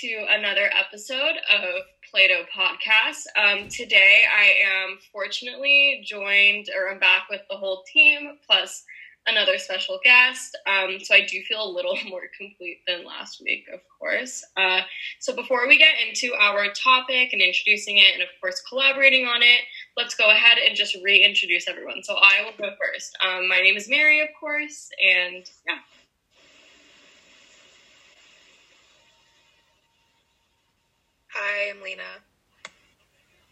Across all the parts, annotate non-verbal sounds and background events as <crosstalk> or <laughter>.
to another episode of Plato Podcast. Um, today, I am fortunately joined, or I'm back with the whole team, plus another special guest. Um, so I do feel a little <laughs> more complete than last week, of course. Uh, so before we get into our topic and introducing it, and of course collaborating on it, let's go ahead and just reintroduce everyone. So I will go first. Um, my name is Mary, of course, and yeah. Hi, I'm Lena.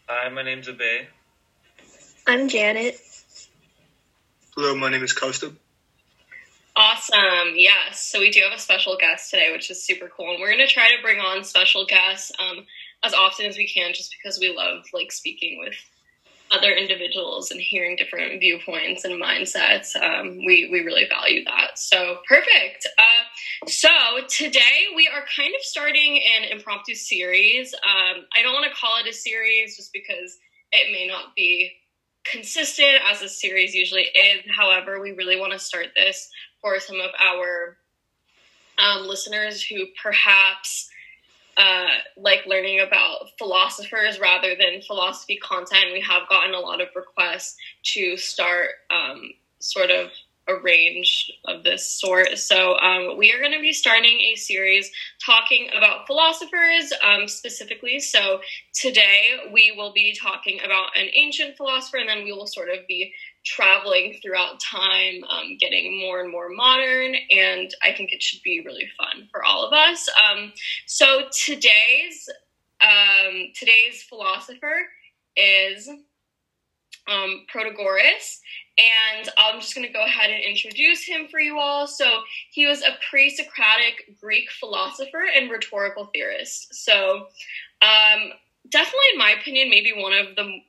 Hi, my name's Abe. I'm Janet. Hello, my name is Costa. Awesome. Yes. So we do have a special guest today, which is super cool. And we're going to try to bring on special guests um, as often as we can just because we love like speaking with other individuals and hearing different viewpoints and mindsets. Um, we, we really value that. So perfect. Uh, so today we are kind of starting an impromptu series. Um, I don't want to call it a series just because it may not be consistent as a series usually is. However, we really want to start this for some of our um, listeners who perhaps uh, like learning about philosophers rather than philosophy content. We have gotten a lot of requests to start um, sort of a range of this sort. So um, we are going to be starting a series talking about philosophers um, specifically. So today we will be talking about an ancient philosopher, and then we will sort of be traveling throughout time, um, getting more and more modern, and I think it should be really fun for all of us. Um, so today's um, today's philosopher is um, Protagoras, and I'm just going to go ahead and introduce him for you all. So he was a pre-Socratic Greek philosopher and rhetorical theorist. So um, definitely, in my opinion, maybe one of the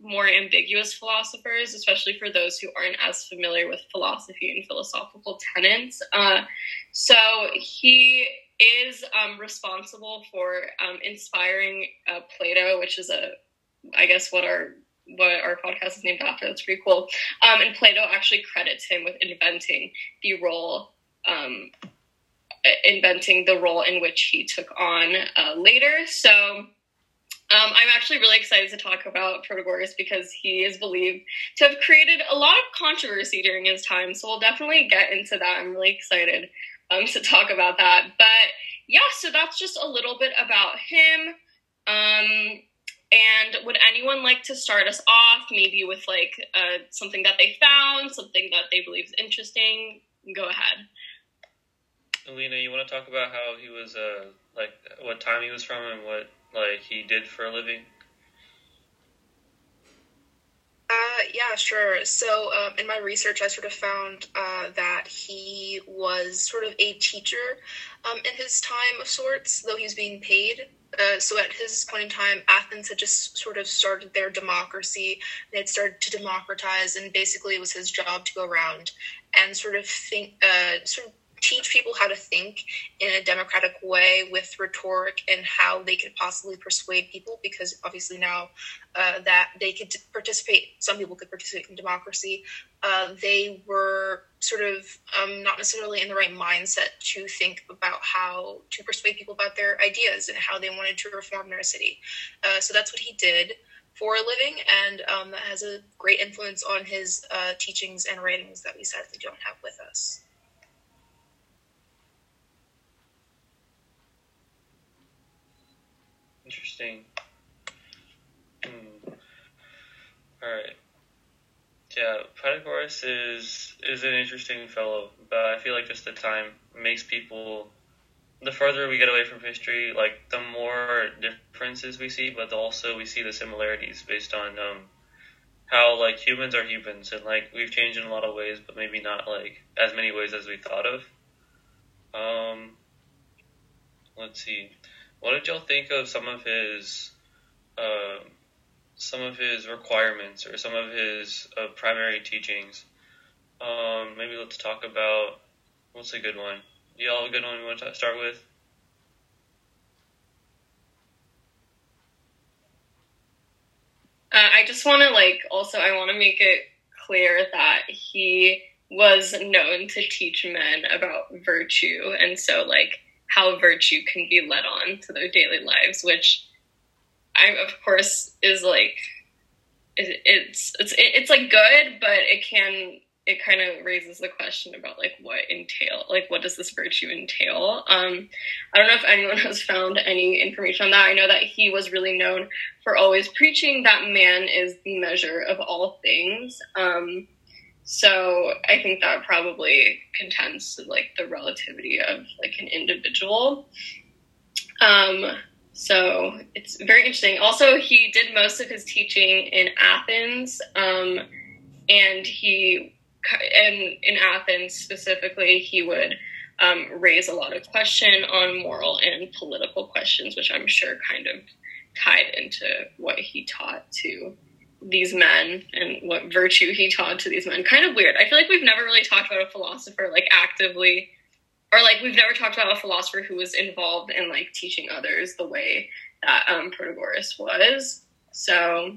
more ambiguous philosophers, especially for those who aren't as familiar with philosophy and philosophical tenets. Uh, so he is um, responsible for um, inspiring uh, Plato, which is a, I guess, what our what our podcast is named after. That's pretty cool. Um, and Plato actually credits him with inventing the role, um, inventing the role in which he took on uh, later. So um, I'm actually really excited to talk about Protagoras because he is believed to have created a lot of controversy during his time. So we'll definitely get into that. I'm really excited um, to talk about that. But yeah, so that's just a little bit about him. Um, and would anyone like to start us off, maybe with like uh, something that they found, something that they believe is interesting? Go ahead. Alina, you want to talk about how he was, uh, like, what time he was from and what like he did for a living? Uh, yeah, sure. So, um, in my research, I sort of found uh, that he was sort of a teacher um, in his time of sorts, though he was being paid. Uh, so, at his point in time, Athens had just sort of started their democracy. They had started to democratize, and basically, it was his job to go around and sort of think, uh, sort of teach people how to think in a democratic way with rhetoric and how they could possibly persuade people because obviously now uh, that they could participate some people could participate in democracy. Uh, they were sort of um, not necessarily in the right mindset to think about how to persuade people about their ideas and how they wanted to reform their city. Uh, so that's what he did for a living and um, that has a great influence on his uh, teachings and writings that we sadly don't have with us Interesting. Hmm. All right. Yeah, Protagoras is is an interesting fellow, but I feel like just the time makes people. The further we get away from history, like the more differences we see, but also we see the similarities based on um, how like humans are humans, and like we've changed in a lot of ways, but maybe not like as many ways as we thought of. Um, let's see. What did y'all think of some of his, uh, some of his requirements or some of his uh, primary teachings? Um, maybe let's talk about what's a good one. Y'all have a good one you want to start with? Uh, I just want to like also I want to make it clear that he was known to teach men about virtue, and so like how virtue can be led on to their daily lives, which I of course is like it, it's it's it's like good, but it can it kind of raises the question about like what entail like what does this virtue entail? Um i don't know if anyone <laughs> has found any information on that. I know that he was really known for always preaching that man is the measure of all things. Um so i think that probably contends to like the relativity of like an individual. Um so it's very interesting. Also he did most of his teaching in athens um and he and in Athens specifically, he would um, raise a lot of question on moral and political questions, which I'm sure kind of tied into what he taught to these men and what virtue he taught to these men. Kind of weird. I feel like we've never really talked about a philosopher like actively, or like we've never talked about a philosopher who was involved in like teaching others the way that um, Protagoras was. So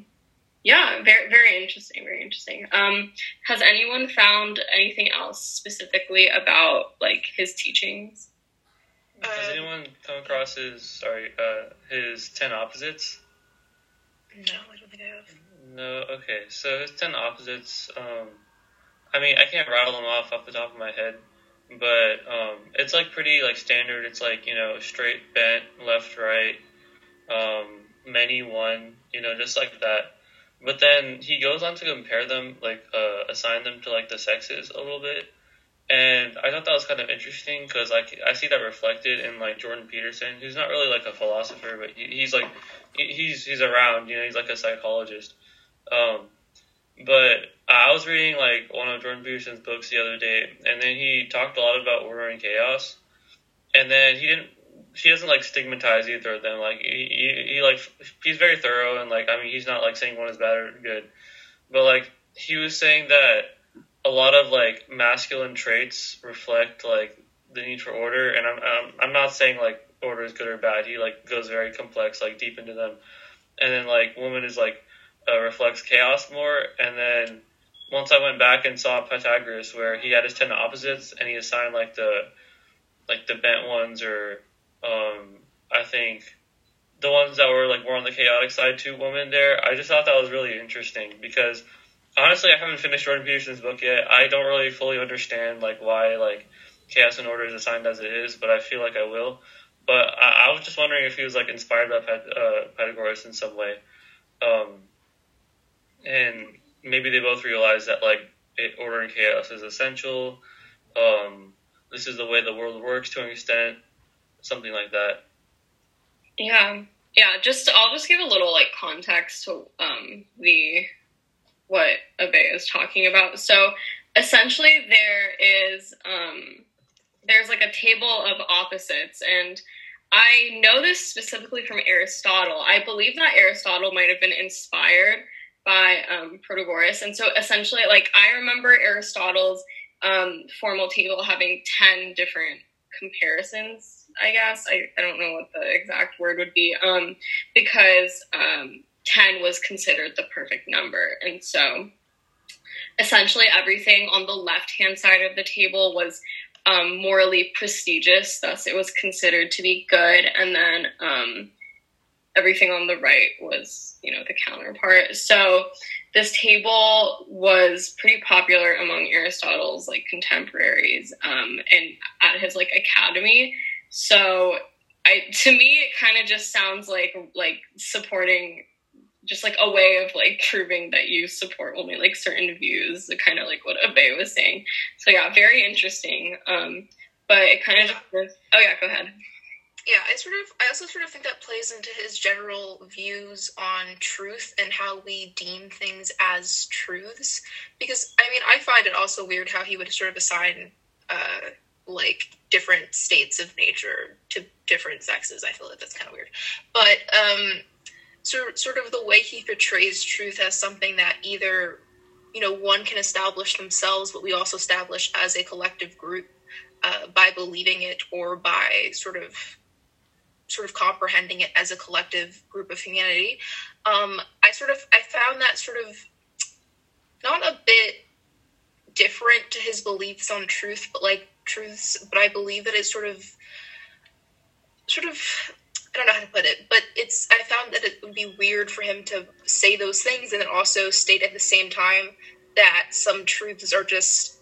yeah, very very interesting, very interesting. Um, has anyone found anything else specifically about like his teachings? Has Uh, anyone come across his sorry uh, his ten opposites? no, I don't think I have. No. Okay. So his ten opposites. Um, I mean, I can't rattle them off off the top of my head, but um, it's like pretty like standard. It's like you know straight, bent, left, right, um, many, one. You know, just like that. But then he goes on to compare them, like uh, assign them to like the sexes a little bit, and I thought that was kind of interesting because like I see that reflected in like Jordan Peterson, who's not really like a philosopher, but he, he's like he, he's he's around, you know, he's like a psychologist. Um, but I was reading like one of Jordan Peterson's books the other day, and then he talked a lot about order and chaos, and then he didn't he doesn't like stigmatize either of them. Like he, he, he like he's very thorough and like I mean he's not like saying one is bad or good, but like he was saying that a lot of like masculine traits reflect like the need for order, and I'm I'm, I'm not saying like order is good or bad. He like goes very complex, like deep into them, and then like woman is like uh, reflects chaos more, and then once I went back and saw Pythagoras where he had his ten opposites and he assigned like the like the bent ones or um, I think the ones that were like more on the chaotic side to women there. I just thought that was really interesting because honestly, I haven't finished Jordan Peterson's book yet. I don't really fully understand like why like chaos and order is assigned as it is, but I feel like I will. But I, I was just wondering if he was like inspired by uh, Pythagoras in some way, um, and maybe they both realize that like it, order and chaos is essential. Um, this is the way the world works to an extent something like that. Yeah, yeah. Just I'll just give a little like context to um, the what Abe is talking about. So essentially, there is um, there's like a table of opposites, and I know this specifically from Aristotle. I believe that Aristotle might have been inspired by um, Protagoras, and so essentially, like I remember Aristotle's um, formal table having ten different comparisons I guess. I, I don't know what the exact word would be. Um, because um, 10 was considered the perfect number. And so essentially everything on the left hand side of the table was um, morally prestigious, thus, it was considered to be good. And then um, everything on the right was, you know, the counterpart. So this table was pretty popular among Aristotle's like contemporaries um, and at his like academy. So I to me it kind of just sounds like like supporting just like a way of like proving that you support only like certain views, kind of like what Abe was saying. So yeah, very interesting. Um, but it kind of just oh yeah, go ahead. Yeah, I sort of I also sort of think that plays into his general views on truth and how we deem things as truths. Because I mean, I find it also weird how he would sort of assign uh, like different states of nature to different sexes. I feel like that's kind of weird, but um, sort sort of the way he portrays truth as something that either you know one can establish themselves, but we also establish as a collective group uh, by believing it or by sort of sort of comprehending it as a collective group of humanity. Um, I sort of I found that sort of not a bit different to his beliefs on truth, but like truths. But I believe that it sort of sort of I don't know how to put it, but it's I found that it would be weird for him to say those things and then also state at the same time that some truths are just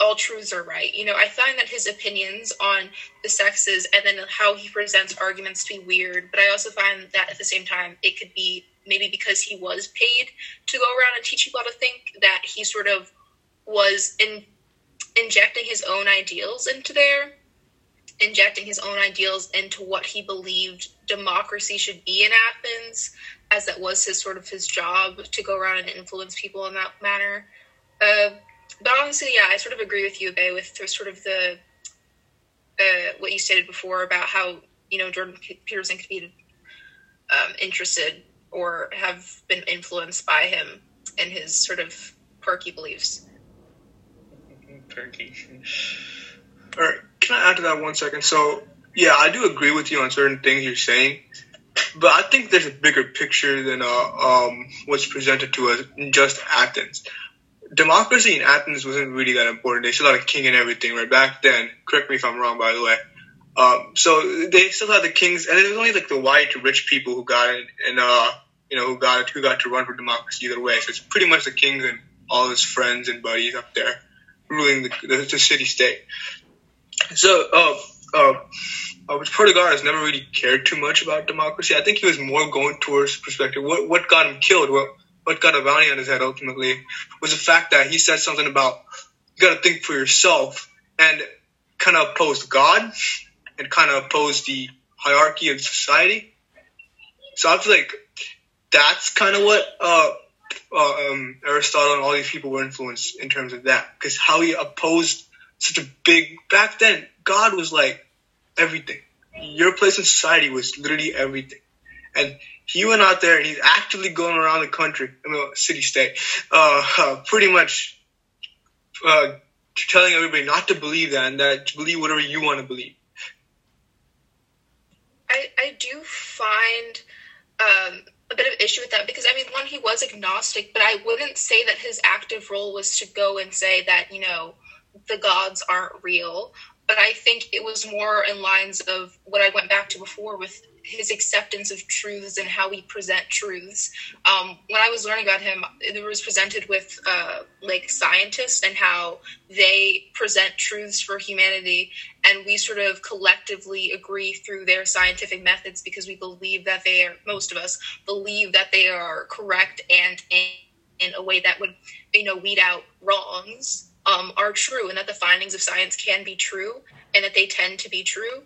all truths are right. You know, I find that his opinions on the sexes and then how he presents arguments to be weird, but I also find that at the same time it could be maybe because he was paid to go around and teach people how to think that he sort of was in injecting his own ideals into there, injecting his own ideals into what he believed democracy should be in Athens, as that was his sort of his job to go around and influence people in that manner. Uh, but honestly, yeah, I sort of agree with you, Bay, with sort of the uh, what you stated before about how you know Jordan Peterson could be um, interested or have been influenced by him and his sort of quirky beliefs. Quirky. All right, can I add to that one second? So, yeah, I do agree with you on certain things you're saying, but I think there's a bigger picture than uh, um, what's presented to us in just Athens democracy in Athens wasn't really that important. They still had a king and everything, right? Back then, correct me if I'm wrong, by the way. Um, so they still had the kings, and it was only like the white rich people who got it, and uh, you know, who got who got to run for democracy either way. So it's pretty much the kings and all his friends and buddies up there ruling the, the, the city state. So, uh, uh, uh, Protagoras never really cared too much about democracy. I think he was more going towards perspective. What what got him killed? What what got a bounty on his head ultimately was the fact that he said something about you got to think for yourself and kind of opposed God and kind of opposed the hierarchy of society. So I feel like that's kind of what uh, uh, um, Aristotle and all these people were influenced in terms of that, because how he opposed such a big back then. God was like everything. Your place in society was literally everything, and he went out there and he's actively going around the country, I mean, city state, uh, uh, pretty much uh, telling everybody not to believe that and that to believe whatever you want to believe. I, I do find um, a bit of issue with that because I mean, one, he was agnostic, but I wouldn't say that his active role was to go and say that you know the gods aren't real. But I think it was more in lines of what I went back to before with his acceptance of truths and how we present truths. Um, when I was learning about him, it was presented with uh, like scientists and how they present truths for humanity, and we sort of collectively agree through their scientific methods because we believe that they are. Most of us believe that they are correct and in, in a way that would, you know, weed out wrongs. Um, are true and that the findings of science can be true and that they tend to be true.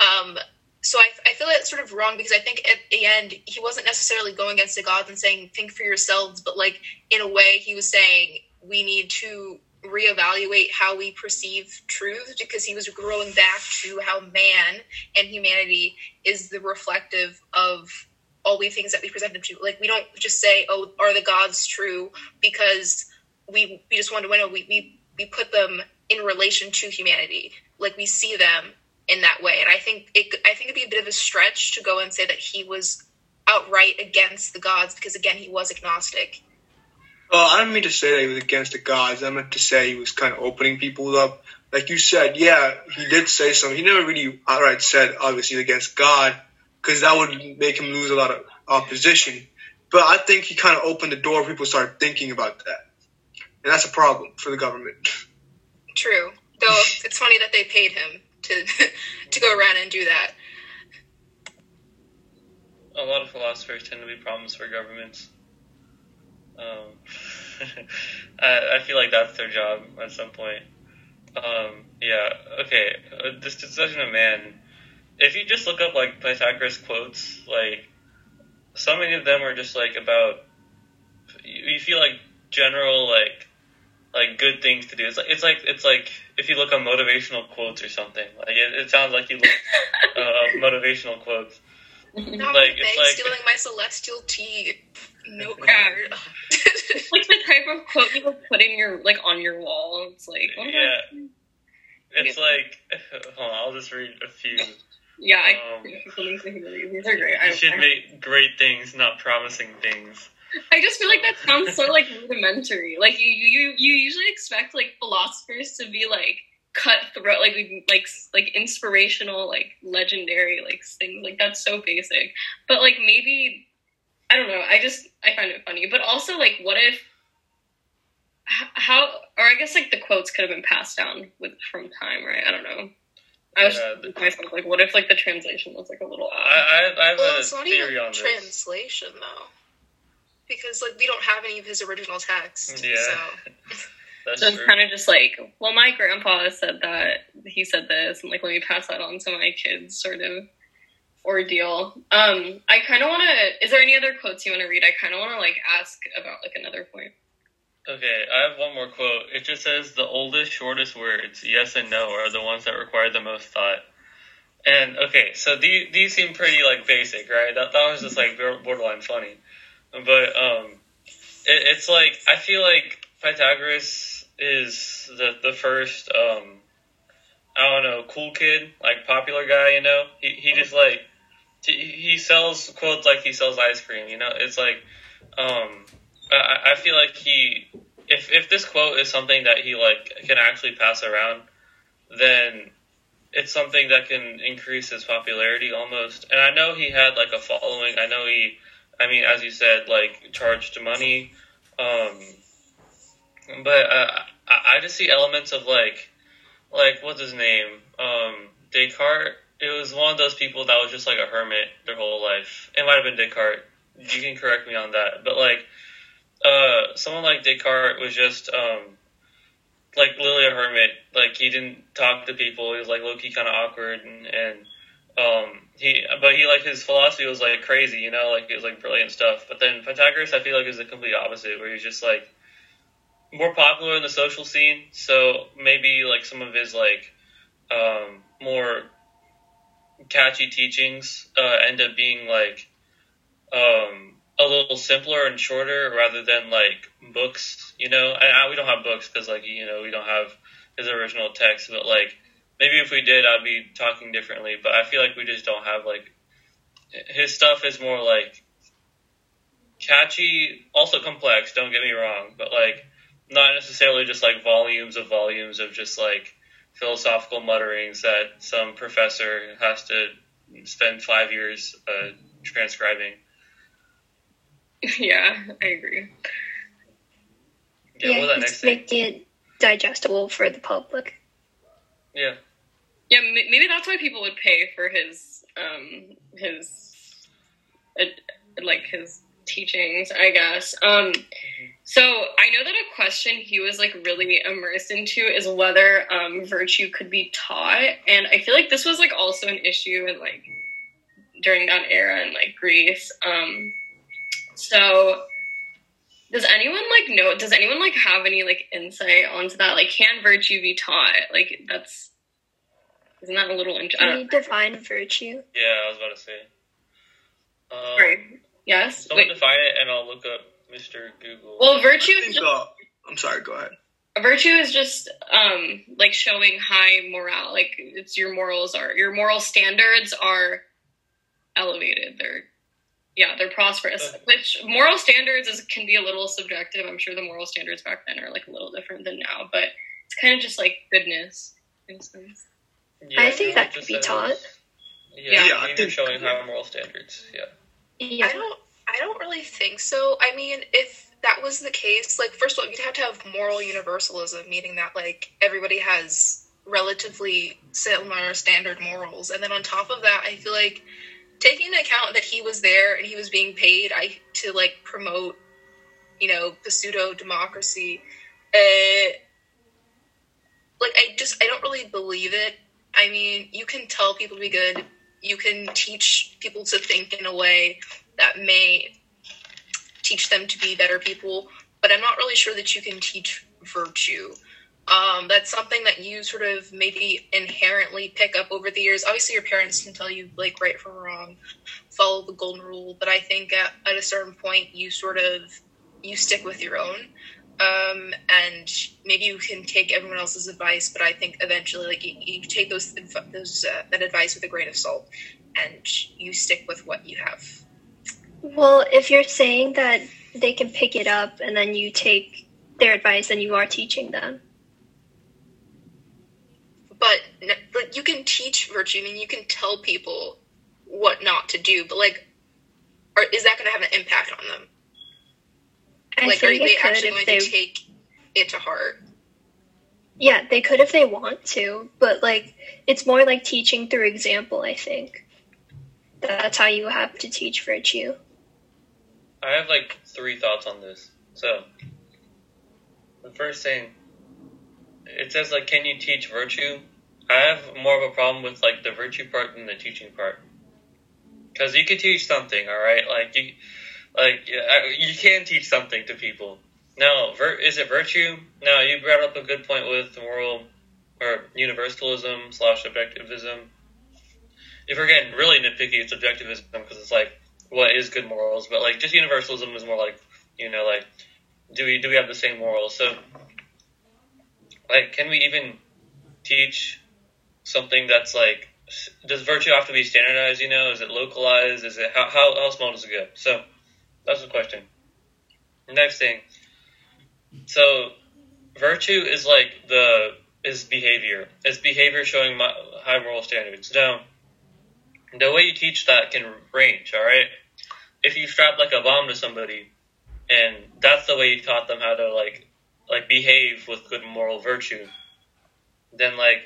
Um, so I, I feel it's sort of wrong because I think at the end he wasn't necessarily going against the gods and saying think for yourselves, but like in a way he was saying we need to reevaluate how we perceive truth because he was growing back to how man and humanity is the reflective of all the things that we present them to. Like we don't just say, "Oh, are the gods true?" because we we just want to win. We we we put them in relation to humanity. Like we see them in that way. And I think it, I think it'd be a bit of a stretch to go and say that he was outright against the gods because again he was agnostic. Well, I don't mean to say that he was against the gods. I meant to say he was kind of opening people up. Like you said, yeah, he did say something. He never really outright said oh, obviously against God because that would make him lose a lot of opposition. But I think he kind of opened the door. People started thinking about that, and that's a problem for the government. True, though it's funny that they paid him to <laughs> to go around and do that. A lot of philosophers tend to be problems for governments. Um, <laughs> I, I feel like that's their job at some point. Um, yeah, okay. Uh, this discussion of man. If you just look up like Pythagoras quotes, like so many of them are just like about. You, you feel like general like like good things to do. It's like it's like it's like if you look on motivational quotes or something. Like it, it sounds like you look <laughs> uh, motivational quotes. No, like it's like stealing my celestial tea note card. like <laughs> the type of quote you would put in your like on your wall. It's like oh yeah, it's like <laughs> hold on, I'll just read a few. Yeah, I, um, these are great. You should make great things, not promising things. I just feel like that sounds so like rudimentary. Like you, you, you usually expect like philosophers to be like cutthroat, like like like inspirational, like legendary, like things. Like that's so basic. But like maybe I don't know. I just I find it funny. But also like, what if how or I guess like the quotes could have been passed down with from time, right? I don't know. I was Yeah, just myself like, what if like the translation was like a little off? I, I, I have Well, a it's not theory even on this. translation though, because like we don't have any of his original text. Yeah. So <laughs> That's So it's kind of just like, well, my grandpa said that he said this, and like, let me pass that on to my kids, sort of ordeal. Um, I kind of want to. Is there any other quotes you want to read? I kind of want to like ask about like another point. Okay, I have one more quote. It just says the oldest, shortest words, yes and no, are the ones that require the most thought. And okay, so these these seem pretty like basic, right? That that was just like borderline funny, but um, it, it's like I feel like Pythagoras is the the first um, I don't know, cool kid, like popular guy. You know, he he just like he, he sells quotes like he sells ice cream. You know, it's like um. I, I feel like he, if if this quote is something that he like can actually pass around, then it's something that can increase his popularity almost. And I know he had like a following. I know he, I mean, as you said, like charged money. Um, but uh, I, I just see elements of like, like what's his name, um, Descartes. It was one of those people that was just like a hermit their whole life. It might have been Descartes. You can correct me on that, but like uh, someone like Descartes was just um, like literally a hermit. Like he didn't talk to people. He was like low key kind of awkward, and, and um, he but he like his philosophy was like crazy, you know, like it was like brilliant stuff. But then Pythagoras, I feel like is the complete opposite, where he's just like more popular in the social scene. So maybe like some of his like um, more catchy teachings uh, end up being like um, a little simpler and shorter rather than like books, you know. And I, we don't have books because like you know we don't have his original text, but like maybe if we did, I'd be talking differently. But I feel like we just don't have like his stuff is more like catchy, also complex. Don't get me wrong, but like not necessarily just like volumes of volumes of just like philosophical mutterings that some professor has to spend five years uh, transcribing. <laughs> yeah, I agree. Yeah, what was that it's next thing? it digestible for the public. Yeah. Yeah, maybe that's why people would pay for his um his uh, like his teachings, I guess. Um so I know that a question he was like really immersed into is whether um virtue could be taught, and I feel like this was like also an issue in like during that era in like Greece. Um so does anyone like know does anyone like have any like insight onto that? Like can virtue be taught? Like that's isn't that a little int- I Can don't you define virtue? Yeah, I was about to say. Um, Sorry. Yes. Someone Wait. define it, and I'll look up Mr. Google. Well, virtue is just, uh, I'm sorry. Go ahead. virtue is just um like showing high morale. Like it's your morals are your moral standards are elevated. They're yeah, they're prosperous. Which moral standards is can be a little subjective. I'm sure the moral standards back then are like a little different than now, but it's kind of just like goodness in a sense. Yeah, I think it that could be says- taught. Yeah, Yeah, I I think think- showing high moral standards. Yeah. Yeah. I don't. I don't really think so. I mean, if that was the case, like first of all, you'd have to have moral universalism, meaning that like everybody has relatively similar standard morals, and then on top of that, I feel like taking into account that he was there and he was being paid, I to like promote, you know, the pseudo democracy. Uh, like I just I don't really believe it. I mean, you can tell people to be good. You can teach people to think in a way that may teach them to be better people, but I'm not really sure that you can teach virtue. Um, that's something that you sort of maybe inherently pick up over the years. Obviously, your parents can tell you like right from wrong, follow the golden rule, but I think at, at a certain point you sort of you stick with your own um, and maybe you can take everyone else's advice, but I think eventually, like you, you take those those uh, that advice with a grain of salt, and you stick with what you have. Well, if you're saying that they can pick it up and then you take their advice and you are teaching them. but like you can teach virtue. I mean, you can tell people what not to do, but like, are, is that going to have an impact on them? I like, are think they could actually if going they to take it to heart? Yeah, they could if they want to, but like it's more like teaching through example, I think. That's how you have to teach virtue. I have like three thoughts on this. So, the first thing, it says like, can you teach virtue? I have more of a problem with like the virtue part than the teaching part. Because you can teach something, all right? Like you, like you can teach something to people. Now, vir- is it virtue? Now, you brought up a good point with moral or universalism slash objectivism. If we're getting really nitpicky, it's objectivism because it's like what is good morals, but like just universalism is more like you know like do we do we have the same morals? So like can we even teach something that's like does virtue have to be standardized? You know, is it localized? Is it how how, how small does it go? So that's the question. Next thing. So virtue is like the is behavior. It's behavior showing my, high moral standards. Now, the way you teach that can range. All right, if you strap like a bomb to somebody, and that's the way you taught them how to like like behave with good moral virtue, then like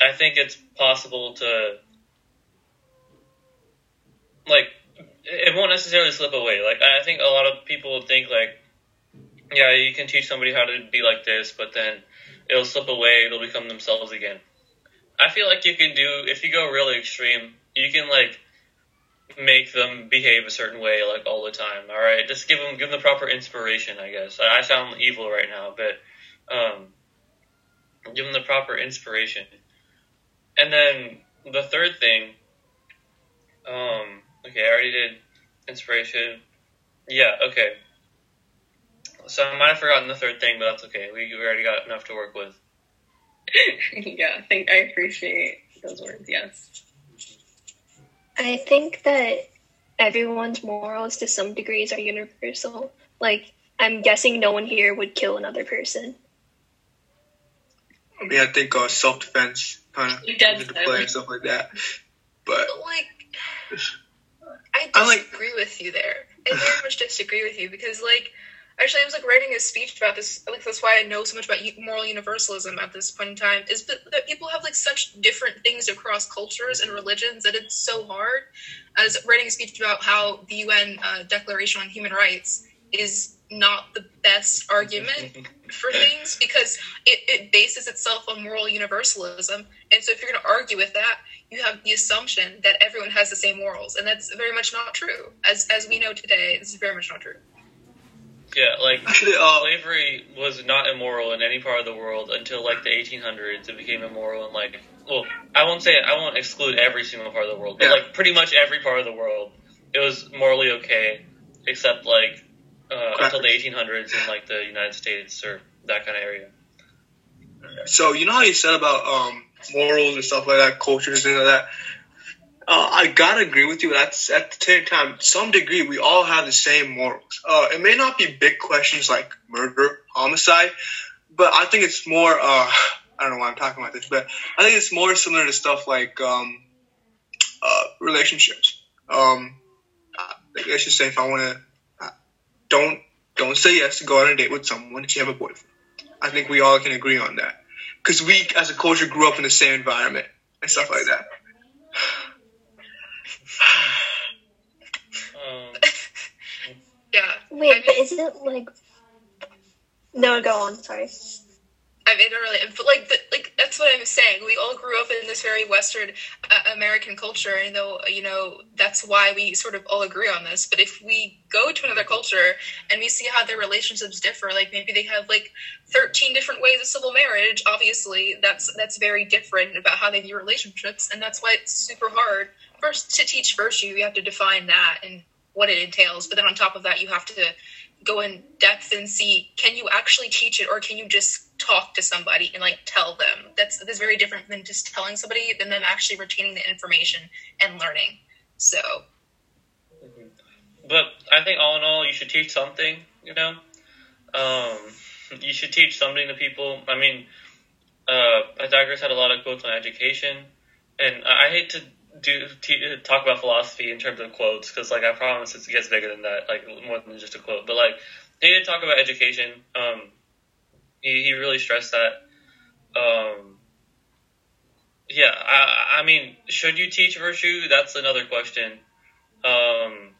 I think it's possible to like it won't necessarily slip away. Like I think a lot of people think like yeah, you can teach somebody how to be like this, but then it'll slip away, they'll become themselves again. I feel like you can do if you go really extreme, you can like make them behave a certain way like all the time. All right, just give them give them the proper inspiration. I guess I sound evil right now, but um, give them the proper inspiration. And then the third thing, um, okay, I already did inspiration. Yeah, okay. So I might have forgotten the third thing, but that's okay. We, we already got enough to work with. <laughs> yeah, I think I appreciate those words. Yes. I think that everyone's morals to some degrees are universal. Like, I'm guessing no one here would kill another person. I mean, I think uh, self defense kind of comes into play and stuff like that. But But like, I like- disagree with you there. I very much disagree with you because like. Actually, I was like writing a speech about this. Like that's why I know so much about moral universalism at this point in time. Is that, that people have like such different things across cultures and religions that it's so hard. I was writing a speech about how the UN uh, Declaration on Human Rights is not the best argument <laughs> for things because it, it bases itself on moral universalism. And so if you're going to argue with that, you have the assumption that everyone has the same morals, and that's very much not true. As as we know today, this is very much not true. Yeah, like actually, uh, slavery was not immoral in any part of the world until like the 1800s. It became immoral in like, well, I won't say I won't exclude every single part of the world, but Yeah. like pretty much every part of the world, it was morally okay, except like uh, until the 1800s in like the United States or that kind of area. So you know how you said about um, morals and stuff like that, cultures and all that. Uh, I gotta agree with you. That's at the same time, some degree, we all have the same morals. Uh, it may not be big questions like murder, homicide, but I think it's more. Uh, I don't know why I'm talking about this, but I think it's more similar to stuff like um, uh, relationships. Um, like, let's just say if I want to, don't don't say yes to go on a date with someone if you have a boyfriend. I think we all can agree on that because we, as a culture, grew up in the same environment and stuff like that. Um, <sighs> Yeah. Wait, I but isn't like. No, go on, sorry. I mean, really, but like, the, like I'm saying. We all grew up in this very Western uh, American culture, and though you know that's why we sort of all agree on this. But if we go to another culture and we see how their relationships differ, like maybe they have like 13 different ways of civil marriage. Obviously, that's that's very different about how they view relationships, and that's why it's super hard. First, to teach virtue, you have to define that and what it entails. But then on top of that, you have to go in depth and see can you actually teach it or can you just talk to somebody and like tell them that's that's very different than just telling somebody than them actually retaining the information and learning so but I think all in all, you should teach something. You know, um, you should teach something to people. I mean, uh, Pythagoras had a lot of quotes on education, and I hate to do talk about philosophy in terms of quotes because, like, I promise it gets bigger than that, like more than just a quote. But like, he did talk about education. Um, he he really stressed that. Um, yeah, I I mean, should you teach virtue? That's another question. Um,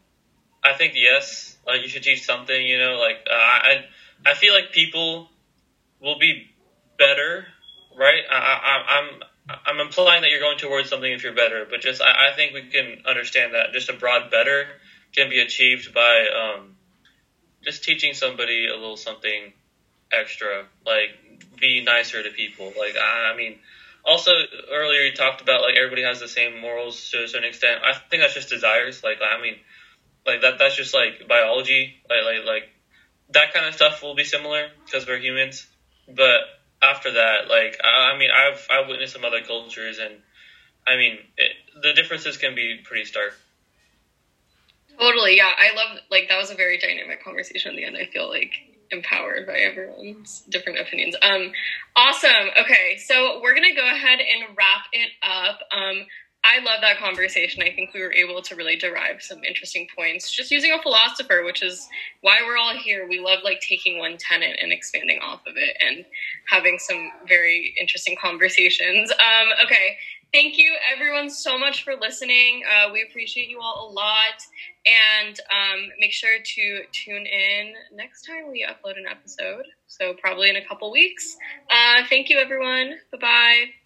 I think yes, like you should teach something. You know, like uh, I I feel like people will be better, right? I, I I'm I'm implying that you're going towards something if you're better, but just I, I think we can understand that just a broad better can be achieved by um, just teaching somebody a little something extra, like be nicer to people. Like I, I mean, also earlier you talked about like everybody has the same morals to a certain extent. I think that's just desires. Like I mean, like that that's just like biology. Like like like that kind of stuff will be similar because we're humans, but after that, like I, I mean, I've I've witnessed some other cultures, and I mean, it, the differences can be pretty stark. Totally, yeah. I love like that was a very dynamic conversation at the end. I feel like empowered by everyone's different opinions. Um, awesome. Okay, so we're gonna go ahead and wrap it up. Um, I love that conversation. I think we were able to really derive some interesting points just using a philosopher, which is why we're all here. We love like taking one tenant and expanding off of it and having some very interesting conversations. Um, okay, thank you everyone so much for listening. Uh, we appreciate you all a lot. And um, make sure to tune in next time we upload an episode. So, probably in a couple weeks. Uh, thank you, everyone. Bye bye.